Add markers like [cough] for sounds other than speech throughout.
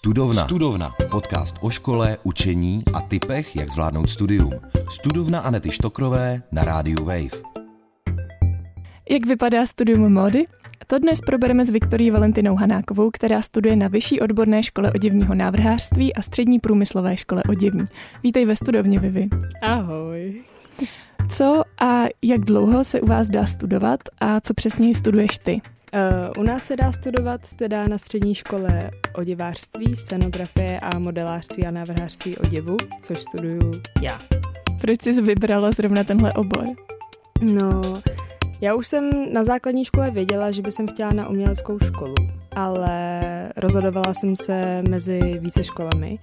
Studovna. Studovna. Podcast o škole, učení a typech, jak zvládnout studium. Studovna Anety Štokrové na rádiu Wave. Jak vypadá studium módy? To dnes probereme s Viktorí Valentinou Hanákovou, která studuje na Vyšší odborné škole oděvního návrhářství a střední průmyslové škole oděvní. Vítej ve studovně, Vivi. Ahoj. Co a jak dlouho se u vás dá studovat a co přesně studuješ ty? Uh, u nás se dá studovat teda na střední škole oděvářství, scenografie a modelářství a návrhářství oděvu, což studuju já. Proč jsi vybrala zrovna tenhle obor? No, já už jsem na základní škole věděla, že by jsem chtěla na uměleckou školu, ale rozhodovala jsem se mezi více školami.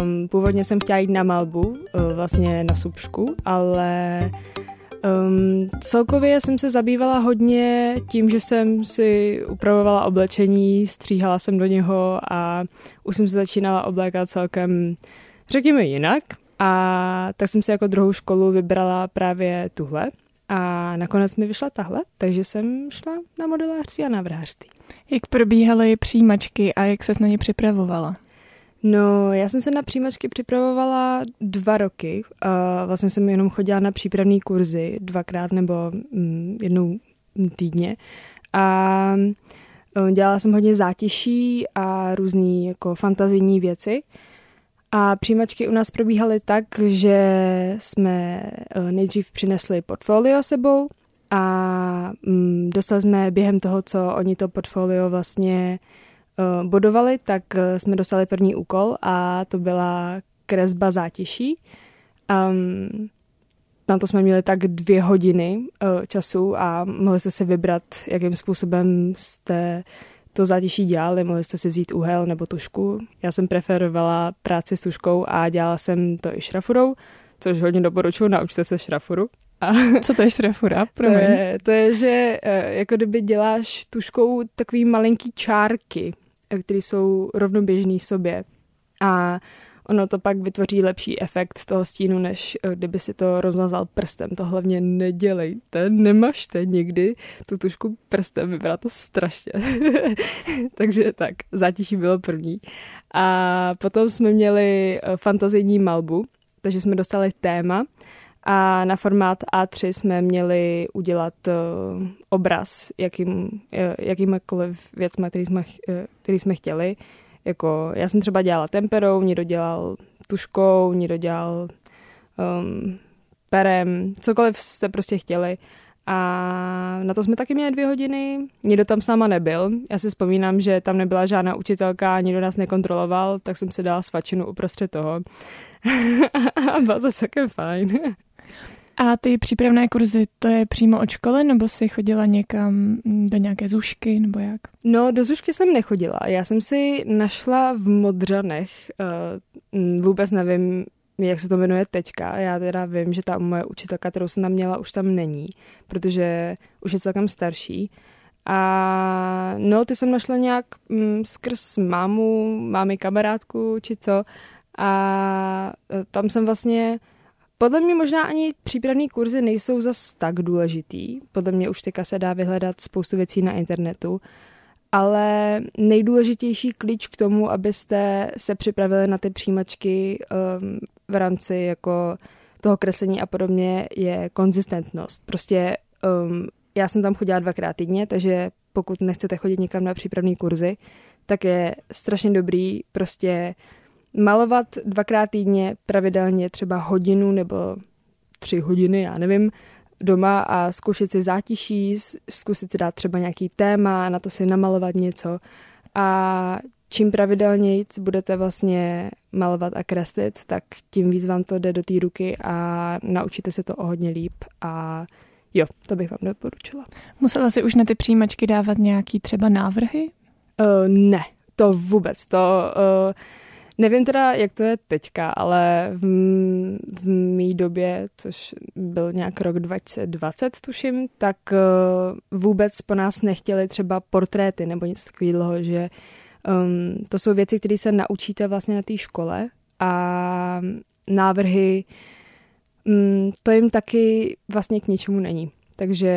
Um, původně jsem chtěla jít na malbu, uh, vlastně na subšku, ale Um, celkově jsem se zabývala hodně tím, že jsem si upravovala oblečení, stříhala jsem do něho a už jsem se začínala oblékat celkem, řekněme, jinak. A tak jsem si jako druhou školu vybrala právě tuhle. A nakonec mi vyšla tahle, takže jsem šla na modelářství a návrhářství. Jak probíhaly přijímačky a jak se na ně připravovala? No, já jsem se na přijímačky připravovala dva roky. Uh, vlastně jsem jenom chodila na přípravné kurzy dvakrát nebo mm, jednou týdně. A uh, dělala jsem hodně zátěží a různé jako fantazijní věci. A přijímačky u nás probíhaly tak, že jsme uh, nejdřív přinesli portfolio sebou a um, dostali jsme během toho, co oni to portfolio vlastně bodovali, tak eh, jsme dostali první úkol a to byla kresba zátěží. Um, na to jsme měli tak dvě hodiny uh, času a mohli jste si vybrat, jakým způsobem jste to zátěží dělali. Mohli jste si vzít úhel nebo tušku. Já jsem preferovala práci s tuškou a dělala jsem to i šrafurou, což hodně doporučuji, naučte se šrafuru. A Co to je šrafura? [laughs] To je, to je, že jako kdyby děláš tuškou takový malinký čárky které jsou rovnoběžné sobě. A ono to pak vytvoří lepší efekt toho stínu, než eh, kdyby si to rozmazal prstem. To hlavně nedělejte, nemažte nikdy tu tušku prstem, vypadá to strašně. [laughs] Takže tak, zátěží bylo první. A potom jsme měli eh, fantazijní malbu, takže jsme dostali téma a na formát A3 jsme měli udělat uh, obraz jakým, uh, jakýmkoliv věcmi, který jsme, uh, který jsme chtěli. Jako, já jsem třeba dělala temperou, někdo dělal tuškou, někdo dělal um, perem, cokoliv jste prostě chtěli. A na to jsme taky měli dvě hodiny. Nikdo tam s náma nebyl. Já si vzpomínám, že tam nebyla žádná učitelka, nikdo nás nekontroloval, tak jsem se dala svačinu uprostřed toho. [laughs] a bylo to celkem fajn. A ty přípravné kurzy, to je přímo od školy, nebo jsi chodila někam do nějaké zušky, nebo jak? No, do zušky jsem nechodila. Já jsem si našla v Modřanech, uh, vůbec nevím, jak se to jmenuje teďka. Já teda vím, že ta moje učitelka, kterou jsem tam měla, už tam není, protože už je celkem starší. A no, ty jsem našla nějak mm, skrz mámu, mámy kamarádku, či co. A e, tam jsem vlastně podle mě možná ani přípravné kurzy nejsou zas tak důležitý. Podle mě už teďka se dá vyhledat spoustu věcí na internetu. Ale nejdůležitější klíč k tomu, abyste se připravili na ty přijímačky um, v rámci jako toho kreslení a podobně, je konzistentnost. Prostě um, já jsem tam chodila dvakrát týdně, takže pokud nechcete chodit někam na přípravné kurzy, tak je strašně dobrý prostě malovat dvakrát týdně pravidelně třeba hodinu nebo tři hodiny, já nevím, doma a zkoušet si zátiší, zkusit si dát třeba nějaký téma, na to si namalovat něco a čím pravidelněji budete vlastně malovat a kreslit, tak tím víc vám to jde do té ruky a naučíte se to o hodně líp a jo, to bych vám doporučila. Musela si už na ty přijímačky dávat nějaký třeba návrhy? Uh, ne, to vůbec. To uh, Nevím teda, jak to je teďka, ale v, v mý době, což byl nějak rok 2020, tuším, tak uh, vůbec po nás nechtěli třeba portréty nebo něco takového, že um, to jsou věci, které se naučíte vlastně na té škole a návrhy, um, to jim taky vlastně k ničemu není. Takže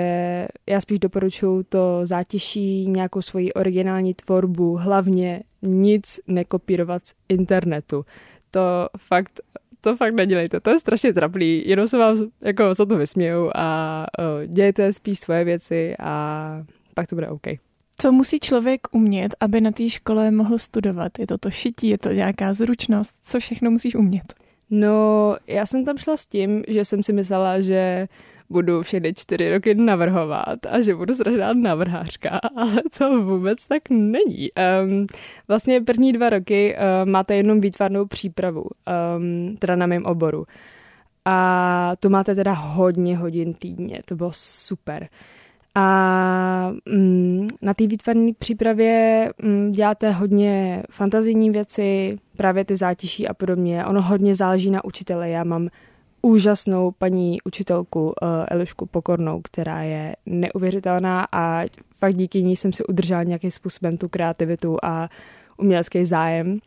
já spíš doporučuji to zátěží, nějakou svoji originální tvorbu, hlavně nic nekopírovat z internetu. To fakt to fakt nedělejte, to je strašně trapný, jenom se vám jako za to vysměju a uh, dějte spíš svoje věci a pak to bude OK. Co musí člověk umět, aby na té škole mohl studovat? Je to to šití, je to nějaká zručnost? Co všechno musíš umět? No, já jsem tam šla s tím, že jsem si myslela, že budu všechny čtyři roky navrhovat a že budu strašná navrhářka, [laughs] ale to vůbec tak není. Um, vlastně první dva roky uh, máte jenom výtvarnou přípravu, um, teda na mém oboru. A to máte teda hodně hodin týdně, to bylo super. A mm, na té výtvarné přípravě mm, děláte hodně fantazijní věci, právě ty zátiší a podobně. Ono hodně záleží na učiteli. Já mám úžasnou paní učitelku uh, Elišku Pokornou, která je neuvěřitelná a fakt díky ní jsem si udržela nějakým způsobem tu kreativitu a umělecký zájem.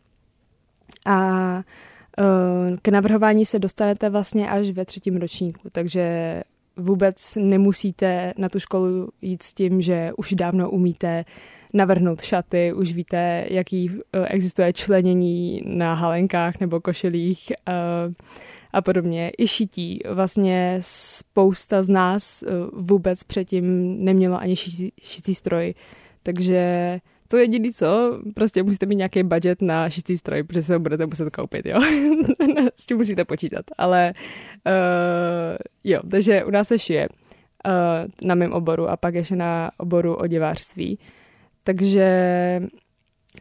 A uh, k navrhování se dostanete vlastně až ve třetím ročníku, takže vůbec nemusíte na tu školu jít s tím, že už dávno umíte navrhnout šaty, už víte, jaký uh, existuje členění na halenkách nebo košilích. Uh, a podobně, i šití. Vlastně spousta z nás eh, vůbec předtím nemělo ani šicí, šicí stroj, takže to jediné co, prostě musíte mít nějaký budget na šitý stroj, protože se ho budete muset koupit, jo. [laughs] S tím musíte počítat, ale uh, jo, takže u nás se šije uh, na mém oboru a pak ještě na oboru oděvářství. Takže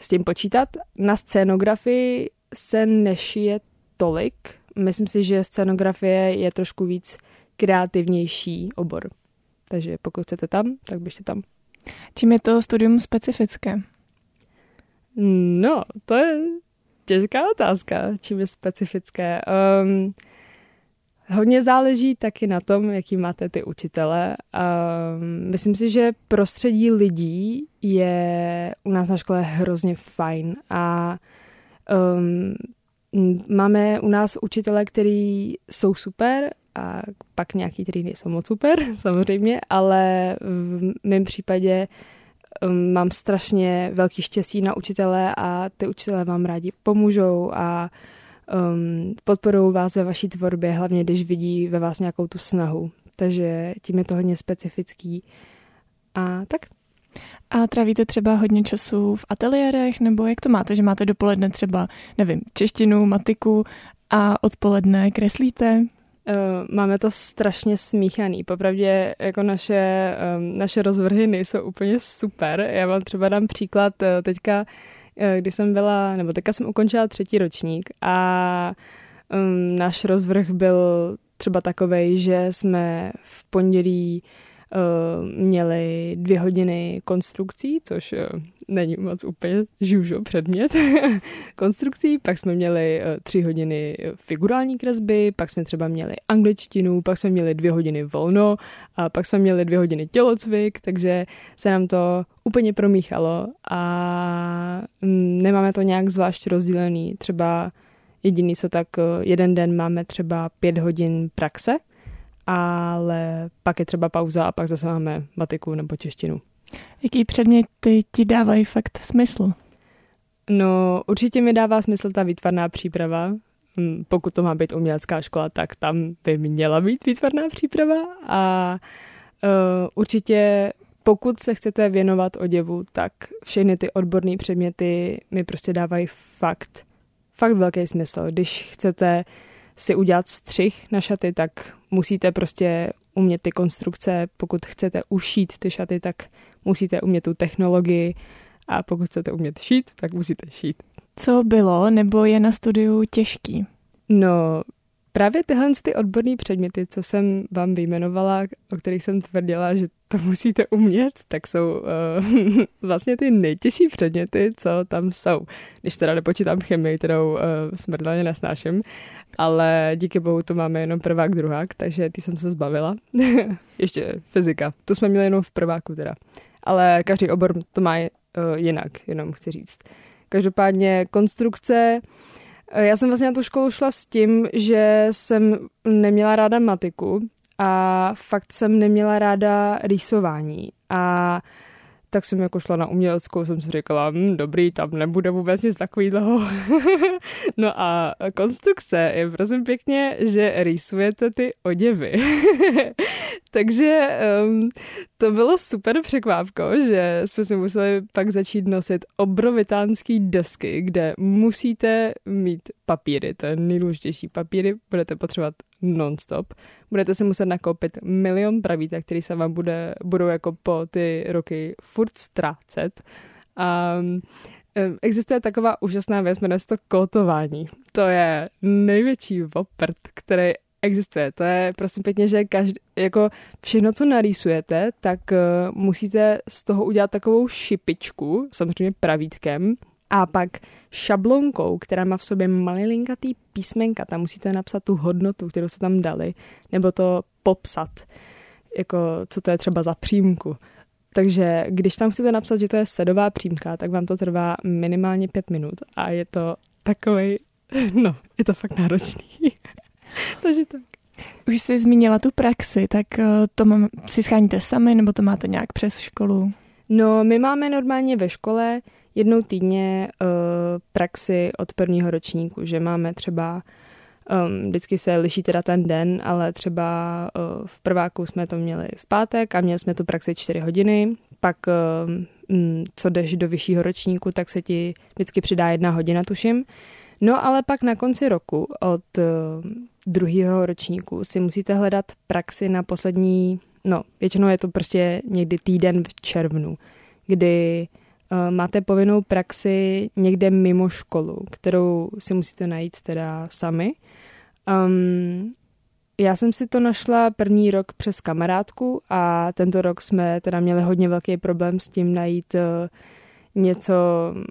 s tím počítat. Na scénografii se nešije tolik, myslím si, že scenografie je trošku víc kreativnější obor. Takže pokud chcete tam, tak běžte tam. Čím je to studium specifické? No, to je těžká otázka, čím je specifické. Um, hodně záleží taky na tom, jaký máte ty učitele. Um, myslím si, že prostředí lidí je u nás na škole hrozně fajn a um, Máme u nás učitele, který jsou super a pak nějaký, který nejsou moc super, [laughs] samozřejmě, ale v mém případě mám strašně velký štěstí na učitele a ty učitele vám rádi pomůžou a um, podporují vás ve vaší tvorbě, hlavně když vidí ve vás nějakou tu snahu. Takže tím je to hodně specifický. A tak. A trávíte třeba hodně času v ateliérech, nebo jak to máte, že máte dopoledne třeba, nevím, češtinu, matiku a odpoledne kreslíte? Eh, máme to strašně smíchaný. Popravdě jako naše, naše rozvrhy nejsou úplně super. Já vám třeba dám příklad eh, teďka, eh, když jsem byla, nebo teďka jsem ukončila třetí ročník a um, náš rozvrh byl třeba takovej, že jsme v pondělí Eh, měli dvě hodiny konstrukcí, což eh, není moc úplně žužo předmět [laughs] konstrukcí, pak jsme měli eh, tři hodiny figurální kresby, pak jsme třeba měli angličtinu, pak jsme měli dvě hodiny volno a pak jsme měli dvě hodiny tělocvik, takže se nám to úplně promíchalo a mm, nemáme to nějak zvlášť rozdělený. Třeba jediný, co tak jeden den máme třeba pět hodin praxe, ale pak je třeba pauza a pak zase máme matiku nebo češtinu. Jaký předměty ti dávají fakt smysl? No, určitě mi dává smysl ta výtvarná příprava. Hm, pokud to má být umělecká škola, tak tam by měla být výtvarná příprava a uh, určitě pokud se chcete věnovat oděvu, tak všechny ty odborné předměty mi prostě dávají fakt, fakt velký smysl. Když chcete si udělat střih na šaty, tak musíte prostě umět ty konstrukce. Pokud chcete ušít ty šaty, tak musíte umět tu technologii a pokud chcete umět šít, tak musíte šít. Co bylo nebo je na studiu těžký? No, Právě tyhle ty odborné předměty, co jsem vám vyjmenovala, o kterých jsem tvrdila, že to [laughs] musíte umět, tak jsou uh, [laughs] vlastně ty nejtěžší předměty, co tam jsou. Když teda nepočítám chemii, kterou uh, smrtelně nesnáším, ale díky bohu to máme jenom prvák, druhák, takže ty jsem se zbavila. [laughs] Ještě fyzika, to jsme měli jenom v prváku teda. Ale každý obor to má uh, jinak, jenom chci říct. Každopádně konstrukce, uh, Eh, já jsem vlastně na tu školu šla s tím, že jsem neměla ráda matiku a fakt jsem neměla ráda rýsování. A tak jsem jako šla na uměleckou, jsem si říkala, hm, dobrý, tam nebude vůbec nic takového. [laughs] no a konstrukce je prosím pěkně, že rýsujete ty oděvy. [laughs] Takže um, to bylo super překvápko, že jsme si museli pak začít nosit obrovitánský desky, kde musíte mít papíry, to je nejdůležitější papíry, budete potřebovat non-stop. Budete si muset nakoupit milion pravítek, který se vám bude, budou jako po ty roky furt ztrácet. A existuje taková úžasná věc, jmenuje se to kótování. To je největší oprt, který existuje. To je prosím pěkně, že každý, jako všechno, co narýsujete, tak uh, musíte z toho udělat takovou šipičku, samozřejmě pravítkem, a pak šablonkou, která má v sobě malilinkatý písmenka, tam musíte napsat tu hodnotu, kterou se tam dali, nebo to popsat, jako co to je třeba za přímku. Takže když tam chcete napsat, že to je sedová přímka, tak vám to trvá minimálně pět minut a je to takový, [laughs] no, je to fakt náročný. [laughs] Takže tak. Už jsi zmínila tu praxi, tak eh, to mám, si scháníte sami, nebo to máte nějak přes školu? No, my máme normálně ve škole jednou týdně uh, praxi od prvního ročníku, že máme třeba Um, vždycky se liší teda ten den, ale třeba uh, v prváku jsme to měli v pátek a měli jsme tu praxi čtyři hodiny. Pak, uh, co jdeš do vyššího ročníku, tak se ti vždycky přidá jedna hodina, tuším. No ale pak na konci roku od uh, druhého ročníku si musíte hledat praxi na poslední, no většinou je to prostě někdy týden v červnu, kdy máte povinnou praxi někde mimo školu, kterou si musíte najít teda sami. Um, já jsem si to našla první rok přes kamarádku a tento rok jsme teda měli hodně velký problém s tím najít uh, něco,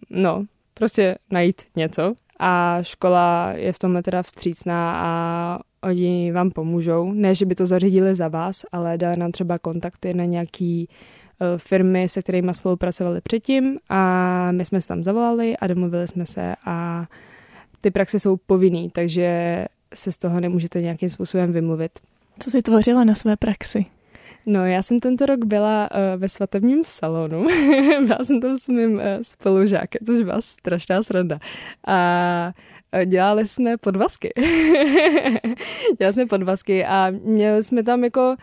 no, prostě najít něco, a škola je v tomhle teda vstřícná a oni vám pomůžou. Ne, že by to zařídili za vás, ale dali nám třeba kontakty na nějaký e, firmy, se kterými spolupracovali předtím a my jsme se tam zavolali a domluvili jsme se a ty praxe jsou povinný, takže se z toho nemůžete nějakým způsobem vymluvit. Co jsi tvořila na své praxi? No, já jsem tento rok byla uh, ve svatebním salonu. [laughs] byla jsem tam s mým uh, spolužákem, což byla strašná sranda. A uh, dělali jsme podvazky. [laughs] dělali jsme podvazky a měli jsme tam jako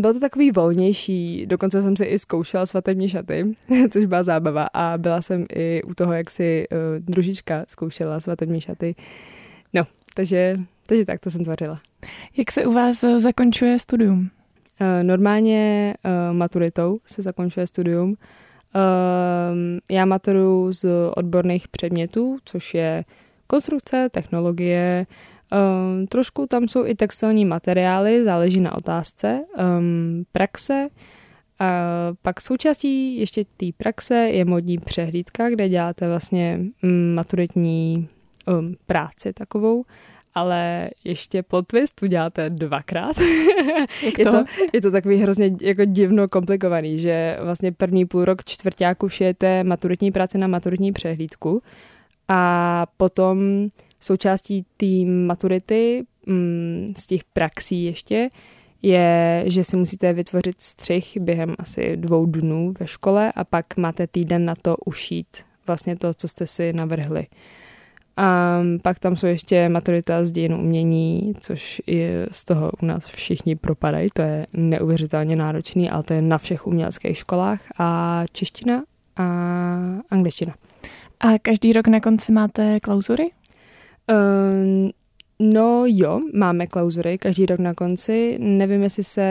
bylo to takový volnější, dokonce jsem si i zkoušela svatební šaty, [laughs] což byla zábava a byla jsem i u toho, jak si uh, družička zkoušela svatební šaty. No, takže, takže tak to jsem tvořila. Jak se u vás zakončuje studium? Eh, normálně uh, maturitou se zakončuje studium. Uh, já maturuju z odborných předmětů, což je konstrukce, technologie, um, trošku tam jsou i textilní materiály, záleží na otázce, um, praxe, a pak součástí ještě té praxe je modní přehlídka, kde děláte vlastně um, maturitní um, práci takovou ale ještě plot twist uděláte dvakrát. Jak [laughs] to? Je, to, je to takový hrozně jako divno komplikovaný, že vlastně první půl rok čtvrtáku šijete maturitní práce na maturitní přehlídku a potom součástí té maturity mm, z těch praxí ještě je, že si musíte vytvořit střih během asi dvou dnů ve škole a pak máte týden na to ušít vlastně to, co jste si navrhli. A pak tam jsou ještě maturita z dějin umění, což je z toho u nás všichni propadají. To je neuvěřitelně náročný, ale to je na všech uměleckých školách. A čeština a angličtina. A každý rok na konci máte klauzury? Um, no jo, máme klauzury každý rok na konci. Nevím, jestli se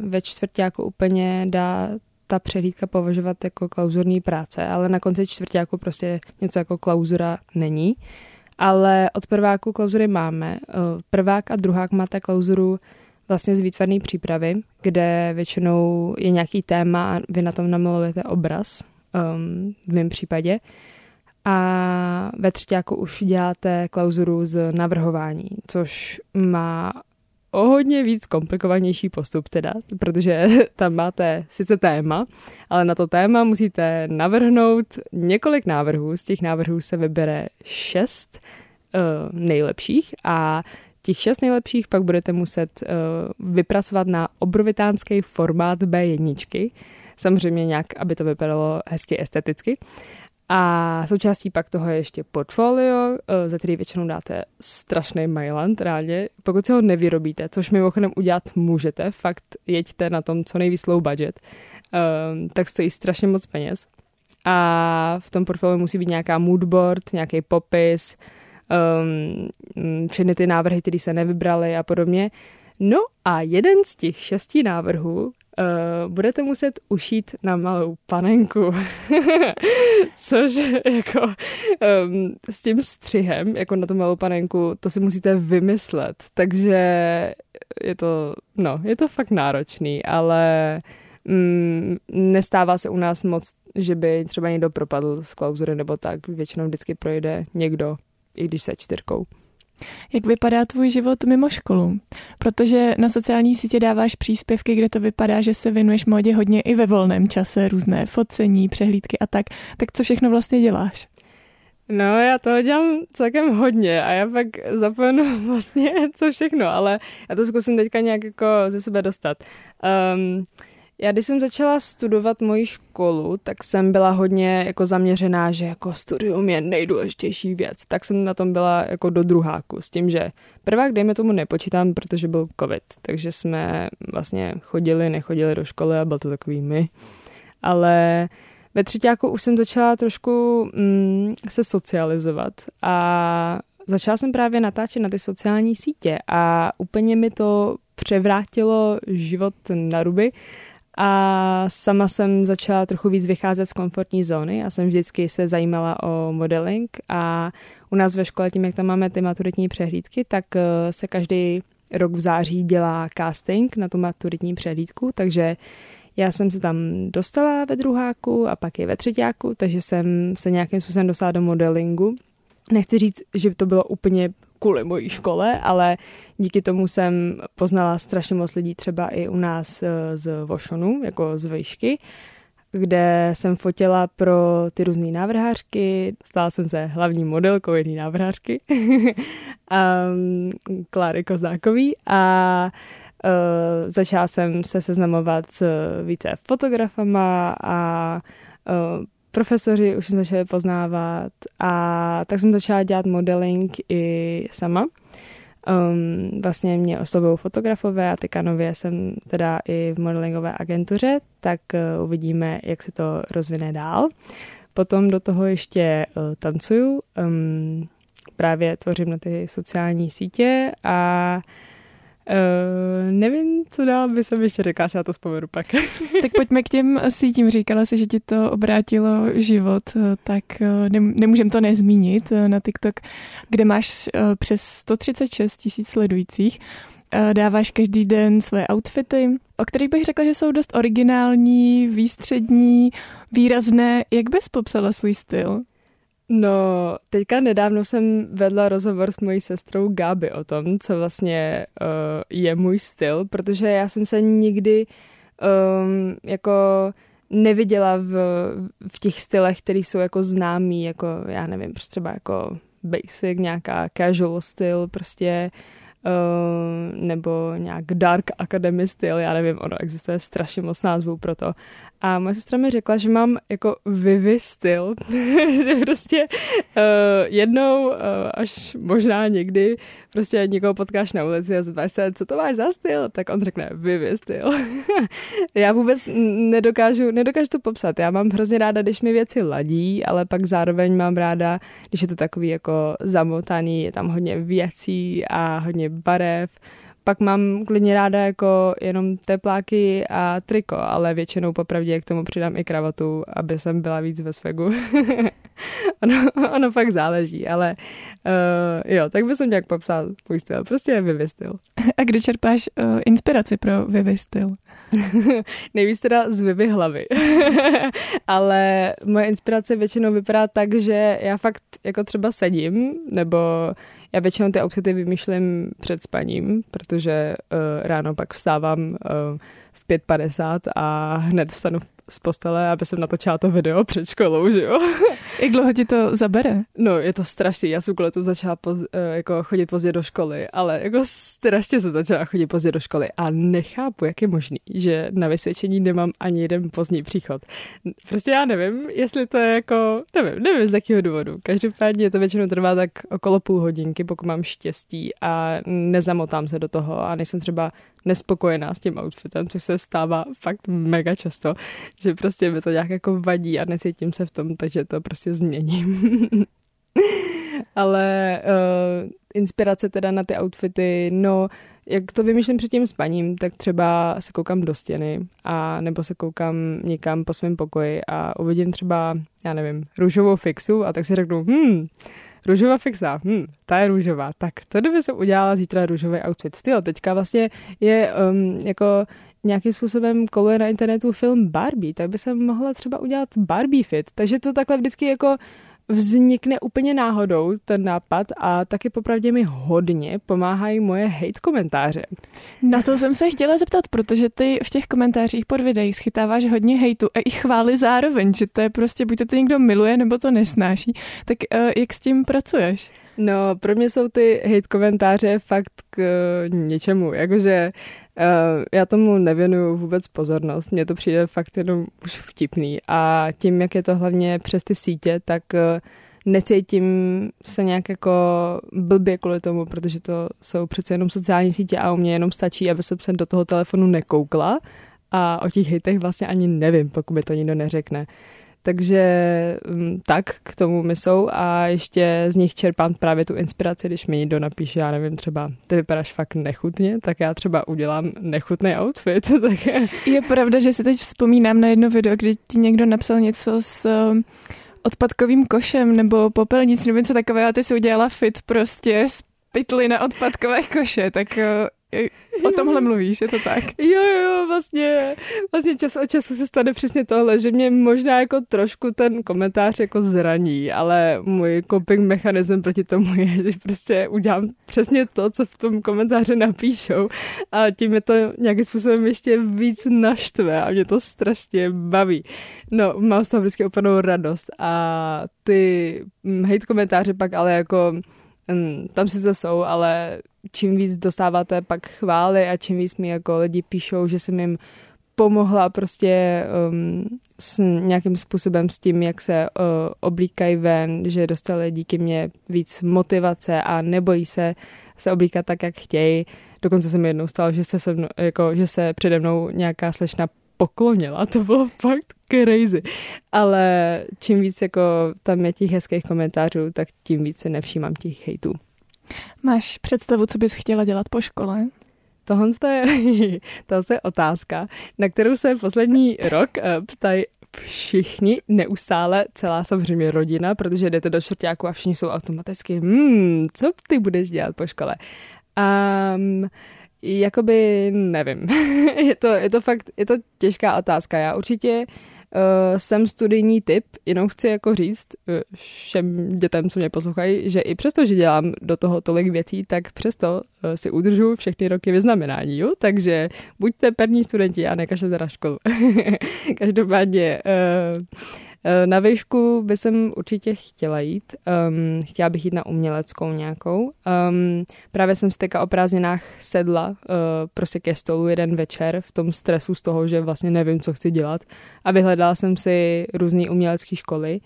ve čtvrtáku úplně dá ta přehlídka považovat jako klauzurní práce, ale na konci čtvrtáku prostě něco jako klauzura není. Ale od prváku klauzury máme. Eh, prvák a druhák máte klauzuru vlastně z výtvarné přípravy, kde většinou je nějaký téma a vy na tom namalujete obraz, um, v mém případě. A ve třetíku už děláte klauzuru z navrhování, což má o hodně víc komplikovanější postup teda, protože [laughs] tam máte sice téma, ale na to téma musíte navrhnout několik návrhů. Z těch návrhů se vybere šest uh, nejlepších a těch šest nejlepších pak budete muset uh, vypracovat na obrovitánský formát B1, samozřejmě nějak, aby to vypadalo hezky esteticky. A součástí pak toho je ještě portfolio, eh, za který většinou dáte strašný mailand, reálně. Pokud se ho nevyrobíte, což mimochodem udělat můžete, fakt jeďte na tom co nejvíc low budget, um, tak stojí strašně moc peněz. A v tom portfoliu musí být nějaká moodboard, nějaký popis, um, všechny ty návrhy, které se nevybraly a podobně. No a jeden z těch šesti návrhů uh, budete muset ušít na malou panenku. [laughs] Což jako um, s tím střihem, jako na tu malou panenku, to si musíte vymyslet. Takže je to, no, je to fakt náročný, ale mm, nestává se u nás moc, že by třeba někdo propadl z klauzury nebo tak. Většinou vždycky projde někdo, i když se čtyřkou. Jak vypadá tvůj život mimo školu? Protože na sociální sítě dáváš příspěvky, kde to vypadá, že se věnuješ modě hodně i ve volném čase, různé focení, přehlídky a tak. Tak co všechno vlastně děláš? No, já toho dělám celkem hodně a já pak zapomenu [laughs] vlastně co všechno, ale já to zkusím teďka nějak jako ze sebe dostat. Um, já když jsem začala studovat moji školu, tak jsem byla hodně jako zaměřená, že jako studium je nejdůležitější věc. Tak jsem na tom byla jako do druháku s tím, že prvák dejme tomu nepočítám, protože byl covid, takže jsme vlastně chodili, nechodili do školy a byl to takový my. Ale ve třetíku už jsem začala trošku mm, se socializovat a začala jsem právě natáčet na ty sociální sítě a úplně mi to převrátilo život na ruby a sama jsem začala trochu víc vycházet z komfortní zóny. Já jsem vždycky se zajímala o modeling a u nás ve škole, tím jak tam máme ty maturitní přehlídky, tak eh, se každý rok v září dělá casting na tu maturitní přehlídku, takže já jsem se tam dostala ve druháku a pak i ve třetíku, takže jsem se nějakým způsobem dostala do modelingu. Nechci říct, že by to bylo úplně kvůli mojí škole, ale díky tomu jsem poznala strašně moc lidí třeba i u nás eh, z Vošonu, jako z vejšky, kde jsem fotila pro ty různé návrhářky. Stala jsem se hlavní modelkou jedné návrhářky, [laughs] um, Kláry Kozákový a uh, začala jsem se seznamovat s více fotografama a uh, profesoři už začali poznávat a tak jsem začala dělat modeling i sama. Um, vlastně mě oslovují fotografové a teďka nově jsem teda i v modelingové agentuře, tak uh, uvidíme, jak se to rozvine dál. Potom do toho ještě uh, tancuju, um, právě tvořím na ty sociální sítě a Uh, nevím, co dál by jsem ještě řekla, se na to vzpomenu pak. [laughs] tak pojďme k těm sítím. Říkala si, že ti to obrátilo život, eh, tak uh, nemůžem to nezmínit na TikTok, kde máš přes 136 tisíc sledujících. Dáváš každý den svoje outfity, o kterých bych řekla, že jsou dost originální, výstřední, výrazné. Jak bys popsala svůj styl? No, teďka nedávno jsem vedla rozhovor s mojí sestrou Gáby o tom, co vlastně uh, je můj styl, protože já jsem se nikdy um, jako neviděla v, v těch stylech, které jsou jako známý, jako já nevím, prostě třeba jako basic, nějaká casual styl, prostě uh, nebo nějak dark academy styl, já nevím, ono existuje strašně moc názvů pro to. A moje sestra mi řekla, že mám jako Vivi styl, [laughs] že prostě uh, jednou, uh, až možná někdy, prostě někoho potkáš na ulici a zeptáš se, co to máš za styl, tak on řekne Vivi styl. [laughs] já vůbec nedokážu, nedokážu to popsat. Já mám hrozně ráda, když mi věci ladí, ale pak zároveň mám ráda, když je to takový jako zamotaný, je tam hodně věcí a hodně barev pak mám klidně ráda jako jenom tepláky a triko, ale většinou popravdě k tomu přidám i kravatu, aby jsem byla víc ve svegu. [laughs] ono, ono fakt záleží, ale uh, jo, tak bych nějak popsal tvůj styl. Prostě je Vivi styl. A kdy čerpáš uh, inspiraci pro Vivi styl? [laughs] Nejvíc teda z Vivi hlavy. [laughs] ale moje inspirace většinou vypadá tak, že já fakt jako třeba sedím, nebo já většinou ty outfity vymýšlím před spaním, protože uh, ráno pak vstávám uh, v 5.50 a hned vstanu z postele, aby jsem natočila to video před školou, že jo. [laughs] Jak dlouho ti to zabere? No, je to strašný. Já jsem kvůli tomu začala poz, eh, jako chodit pozdě do školy, ale jako strašně se začala chodit pozdě do školy a nechápu, jak je možný, že na vysvědčení nemám ani jeden pozdní příchod. Prostě já nevím, jestli to je jako, nevím, nevím z jakého důvodu. Každopádně to většinou trvá tak okolo půl hodinky, pokud mám štěstí a nezamotám se do toho a nejsem třeba nespokojená s tím outfitem, což se stává fakt mega často, že prostě mi to nějak jako vadí a necítím se v tom, takže to prostě změním. [laughs] Ale uh, inspirace teda na ty outfity, no, jak to vymýšlím před tím spaním, tak třeba se koukám do stěny a nebo se koukám někam po svém pokoji a uvidím třeba, já nevím, růžovou fixu a tak si řeknu, hm, Růžová fixa, hm, ta je růžová. Tak to kdyby se udělala zítra růžový outfit. Tyjo, teďka vlastně je um, jako nějakým způsobem koluje na internetu film Barbie, tak by se mohla třeba udělat Barbie fit. Takže to takhle vždycky jako vznikne úplně náhodou ten nápad a taky popravdě mi hodně pomáhají moje hate komentáře. Na to jsem se chtěla zeptat, protože ty v těch komentářích pod videí schytáváš hodně hejtu a i chvály zároveň, že to je prostě buď to, to někdo miluje, nebo to nesnáší. Tak uh, jak s tím pracuješ? No, pro mě jsou ty hate komentáře fakt k uh, něčemu, jakože Uh, já tomu nevěnuju vůbec pozornost, mně to přijde fakt jenom už vtipný. A tím, jak je to hlavně přes ty sítě, tak uh, necítím se nějak jako blbě kvůli tomu, protože to jsou přece jenom sociální sítě a u mě jenom stačí, aby jsem se do toho telefonu nekoukla. A o těch hejtech vlastně ani nevím, pokud mi to nikdo neřekne. Takže mm, tak k tomu mi jsou a ještě z nich čerpám právě tu inspiraci, když mi někdo napíše, já nevím, třeba ty vypadáš fakt nechutně, tak já třeba udělám nechutný outfit. [laughs] tak... Je pravda, že si teď vzpomínám na jedno video, kdy ti někdo napsal něco s um, odpadkovým košem nebo popelnic nebo něco takového a ty si udělala fit prostě z pytly na odpadkové koše, tak uh, O tomhle mluvíš, je to tak? [laughs] Jo, jo, vlastně, vlastně čas od času se stane přesně tohle, že mě možná jako trošku ten komentář jako zraní, ale můj coping mechanism proti tomu je, že prostě udělám přesně to, co v tom komentáři napíšou a tím je to nějakým způsobem ještě víc naštve a mě to strašně baví. No, mám z toho vždycky úplnou radost a ty hm, hate komentáře pak ale jako hm, tam sice jsou, ale čím víc dostáváte pak chvály a čím víc mi jako lidi píšou, že jsem jim pomohla prostě um, s nějakým způsobem s tím, jak se uh, oblíkají ven, že dostali díky mě víc motivace a nebojí se se oblíkat tak, jak chtějí. Dokonce se mi jednou stalo, že se, se mnou, jako, že se přede mnou nějaká slečna poklonila, to bylo fakt crazy. Ale čím víc jako tam je těch hezkých komentářů, tak tím víc se nevšímám těch hejtů. Máš představu, co bys chtěla dělat po škole? Tohle je, [laughs] to je otázka, na kterou se poslední rok eh, ptají všichni neustále, celá samozřejmě rodina, protože jdete do čtvrtáku a všichni jsou automaticky, hmm, co ty budeš dělat po škole? Um, jakoby nevím. [laughs] je, to, je to fakt, je to těžká otázka. Já určitě uh, jsem studijní typ, jenom chci jako říct uh, všem dětem, co mě poslouchají, že i přesto, že dělám do toho tolik věcí, tak přesto uh, si udržu všechny roky vyznamenání, jo? Takže buďte perní studenti a nekažte na školu. [laughs] Každopádně uh, Eh, na výšku by jsem určitě chtěla jít. Um, chtěla bych jít na uměleckou nějakou. Um, právě jsem z o prázdninách sedla uh, prostě ke stolu jeden večer v tom stresu z toho, že vlastně nevím, co chci dělat a vyhledala jsem si různé umělecké školy.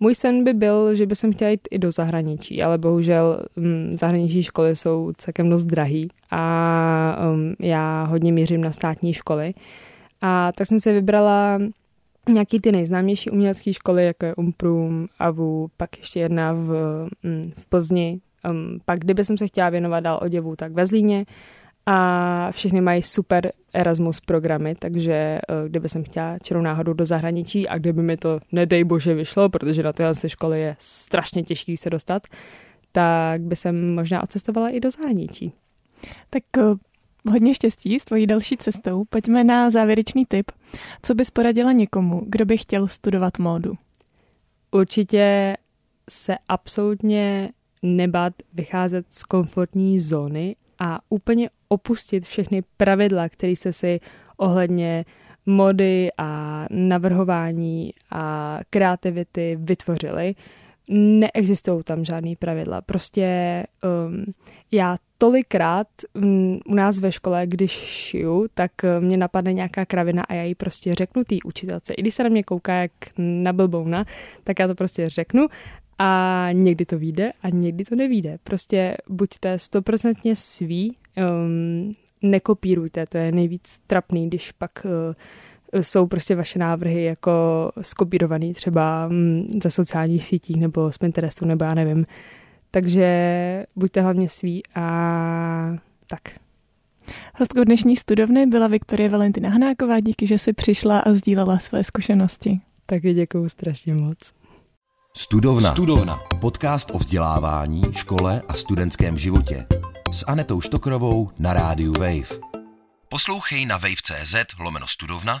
Můj sen by byl, že by jsem chtěla jít i do zahraničí, ale bohužel um, zahraniční školy jsou celkem dost drahý a um, já hodně mířím na státní školy. A tak jsem se vybrala nějaký ty nejznámější umělecké školy, jako je Umprum, AVU, pak ještě jedna v, mm, v Plzni. Um, pak kdyby jsem se chtěla věnovat dál oděvu, tak ve Zlíně. A všechny mají super Erasmus programy, takže uh, kdyby jsem chtěla čerou náhodou do zahraničí a kdyby mi to nedej bože vyšlo, protože na tyhle školy je strašně těžký se dostat, tak by jsem možná odcestovala i do zahraničí. Tak uh, hodně štěstí s tvojí další cestou. Pojďme na závěrečný tip. Co bys poradila někomu, kdo by chtěl studovat módu? Určitě se absolutně nebát vycházet z komfortní zóny a úplně opustit všechny pravidla, které jste si ohledně mody a navrhování a kreativity vytvořili. Neexistují tam žádný pravidla. Prostě um, já tolikrát um, u nás ve škole, když šiju, tak uh, mě napadne nějaká kravina a já ji prostě řeknu té učitelce. I když se na mě kouká jak na blbouna, tak já to prostě řeknu a někdy to vyjde a někdy to nevíde. Prostě buďte stoprocentně svý, um, nekopírujte, to je nejvíc trapný, když pak uh, jsou prostě vaše návrhy jako skopírovaný třeba um, ze sociálních sítích nebo z Pinterestu nebo já nevím. Takže buďte hlavně svý a tak. Hostkou dnešní studovny byla Viktorie Valentina Hanáková, díky, že si přišla a sdílela své zkušenosti. Taky děkuju strašně moc. Studovna. Studovna. Podcast o vzdělávání, škole a studentském životě. S Anetou Štokrovou na rádiu Wave. Poslouchej na wave.cz lomeno studovna,